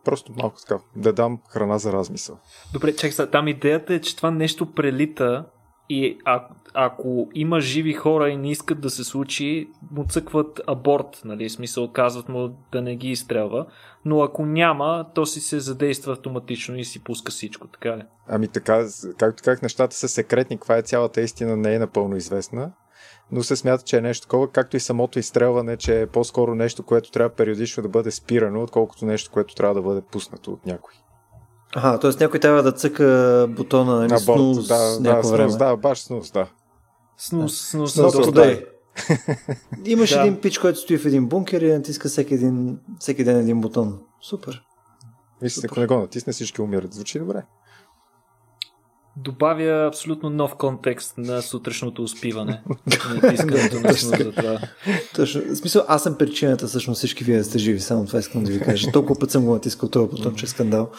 Просто малко така, да дам храна за размисъл. Добре, чакай, там идеята е, че това нещо прелита и а, ако има живи хора и не искат да се случи, му цъкват аборт, нали? Смисъл, казват му да не ги изстрелва. Но ако няма, то си се задейства автоматично и си пуска всичко, така ли? Ами така, както как нещата са секретни, каква е цялата истина не е напълно известна но се смята, че е нещо такова, както и самото изстрелване, че е по-скоро нещо, което трябва периодично да бъде спирано, отколкото нещо, което трябва да бъде пуснато от някой. Ага, т.е. някой трябва да цъка бутона нали, на снус да, да, време. да, баш снус, да. Снус, снус, снус, снус да. Имаш да. един пич, който стои в един бункер и натиска всеки, един, всеки ден един бутон. Супер. Мисля, ако не го натисне, всички умират. Звучи добре добавя абсолютно нов контекст на сутрешното успиване. Натискането на за това. Точно. В смисъл, аз съм причината, всъщност всички вие да сте живи, само това искам да ви кажа. Толкова път съм го натискал този бутон, че е скандал.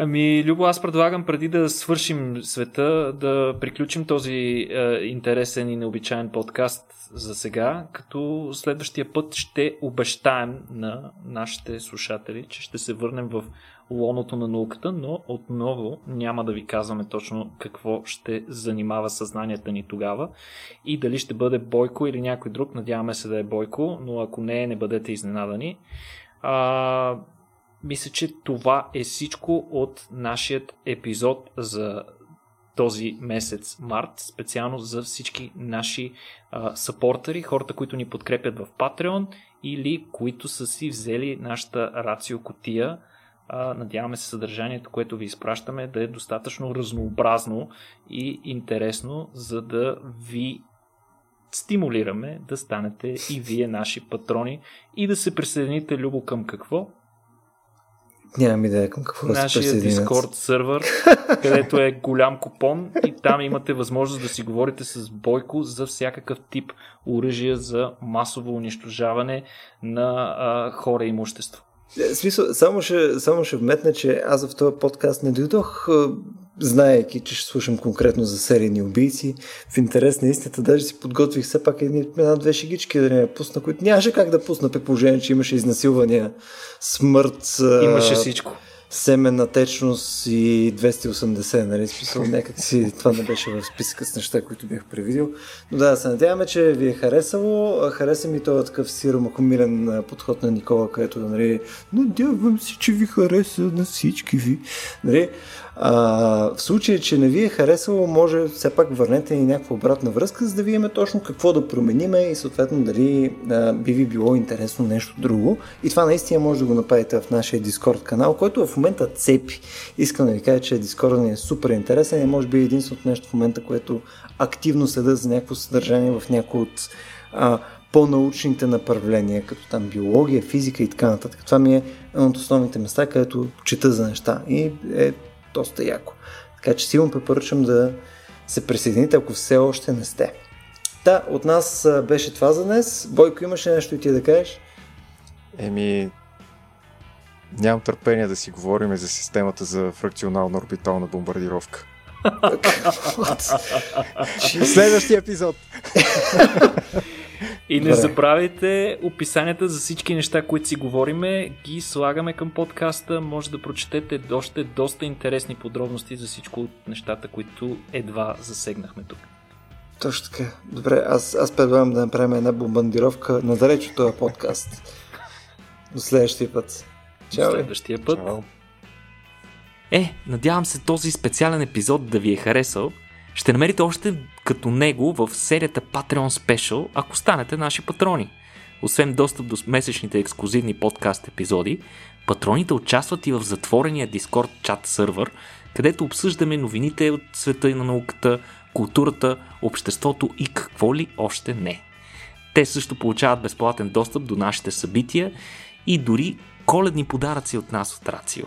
Ами, Любо, аз предлагам преди да свършим света, да приключим този е, интересен и необичайен подкаст за сега, като следващия път ще обещаем на нашите слушатели, че ще се върнем в лоното на науката, но отново няма да ви казваме точно какво ще занимава съзнанията ни тогава и дали ще бъде Бойко или някой друг. Надяваме се да е Бойко, но ако не, не бъдете изненадани. А, мисля, че това е всичко от нашият епизод за този месец март, специално за всички наши а, сапортери, хората, които ни подкрепят в Patreon или които са си взели нашата рацио котия. Надяваме се съдържанието, което ви изпращаме, да е достатъчно разнообразно и интересно, за да ви стимулираме да станете и вие наши патрони и да се присъедините любо към какво? Нямам идея към какво Нашия се Discord сервер, където е голям купон и там имате възможност да си говорите с Бойко за всякакъв тип оръжия за масово унищожаване на а, хора и имущество. Е, смисъл, само ще, само ще вметна, че аз в този подкаст не дойдох знаеки, че ще слушам конкретно за серийни убийци. В интерес на истината даже си подготвих все пак една-две шигички да не я пусна, които нямаше как да пусна при положение, че имаше изнасилвания, смърт. Имаше всичко семенна течност и 280, нали? Смисъл, някак си това не беше в списъка с неща, които бях превидил. Но да, се надяваме, че ви е харесало. Хареса ми този такъв сиромахомилен подход на Никола, където, нали, надявам се, че ви хареса на всички ви. Нали? А, в случай, че не ви е харесало, може все пак върнете ни някаква обратна връзка, за да видим точно какво да промениме и съответно дали а, би ви било интересно нещо друго. И това наистина може да го направите в нашия Discord канал, който в момента цепи. Искам да ви кажа, че Discord ни е супер интересен и може би е единственото нещо в момента, което активно следа за някакво съдържание в някои от а, по-научните направления, като там биология, физика и така нататък. Това ми е едно от основните места, където чета за неща и е доста яко. Така че силно препоръчвам да се присъедините, ако все още не сте. Да, от нас беше това за днес. Бойко, имаше нещо и ти да кажеш? Еми, нямам търпение да си говорим за системата за фракционална орбитална бомбардировка. Следващия епизод. И не Добре. забравяйте описанията за всички неща, които си говориме, ги слагаме към подкаста. Може да прочетете още доста интересни подробности за всичко от нещата, които едва засегнахме тук. Точно така. Добре, аз, аз предлагам да направим една бомбандировка надалеч от този подкаст. До следващия път. Чао. До следващия път. Чао. Е, надявам се този специален епизод да ви е харесал. Ще намерите още като него в серията Patreon Special, ако станете наши патрони. Освен достъп до месечните ексклюзивни подкаст епизоди, патроните участват и в затворения Discord чат сервер, където обсъждаме новините от света и на науката, културата, обществото и какво ли още не. Те също получават безплатен достъп до нашите събития и дори коледни подаръци от нас от Рацио.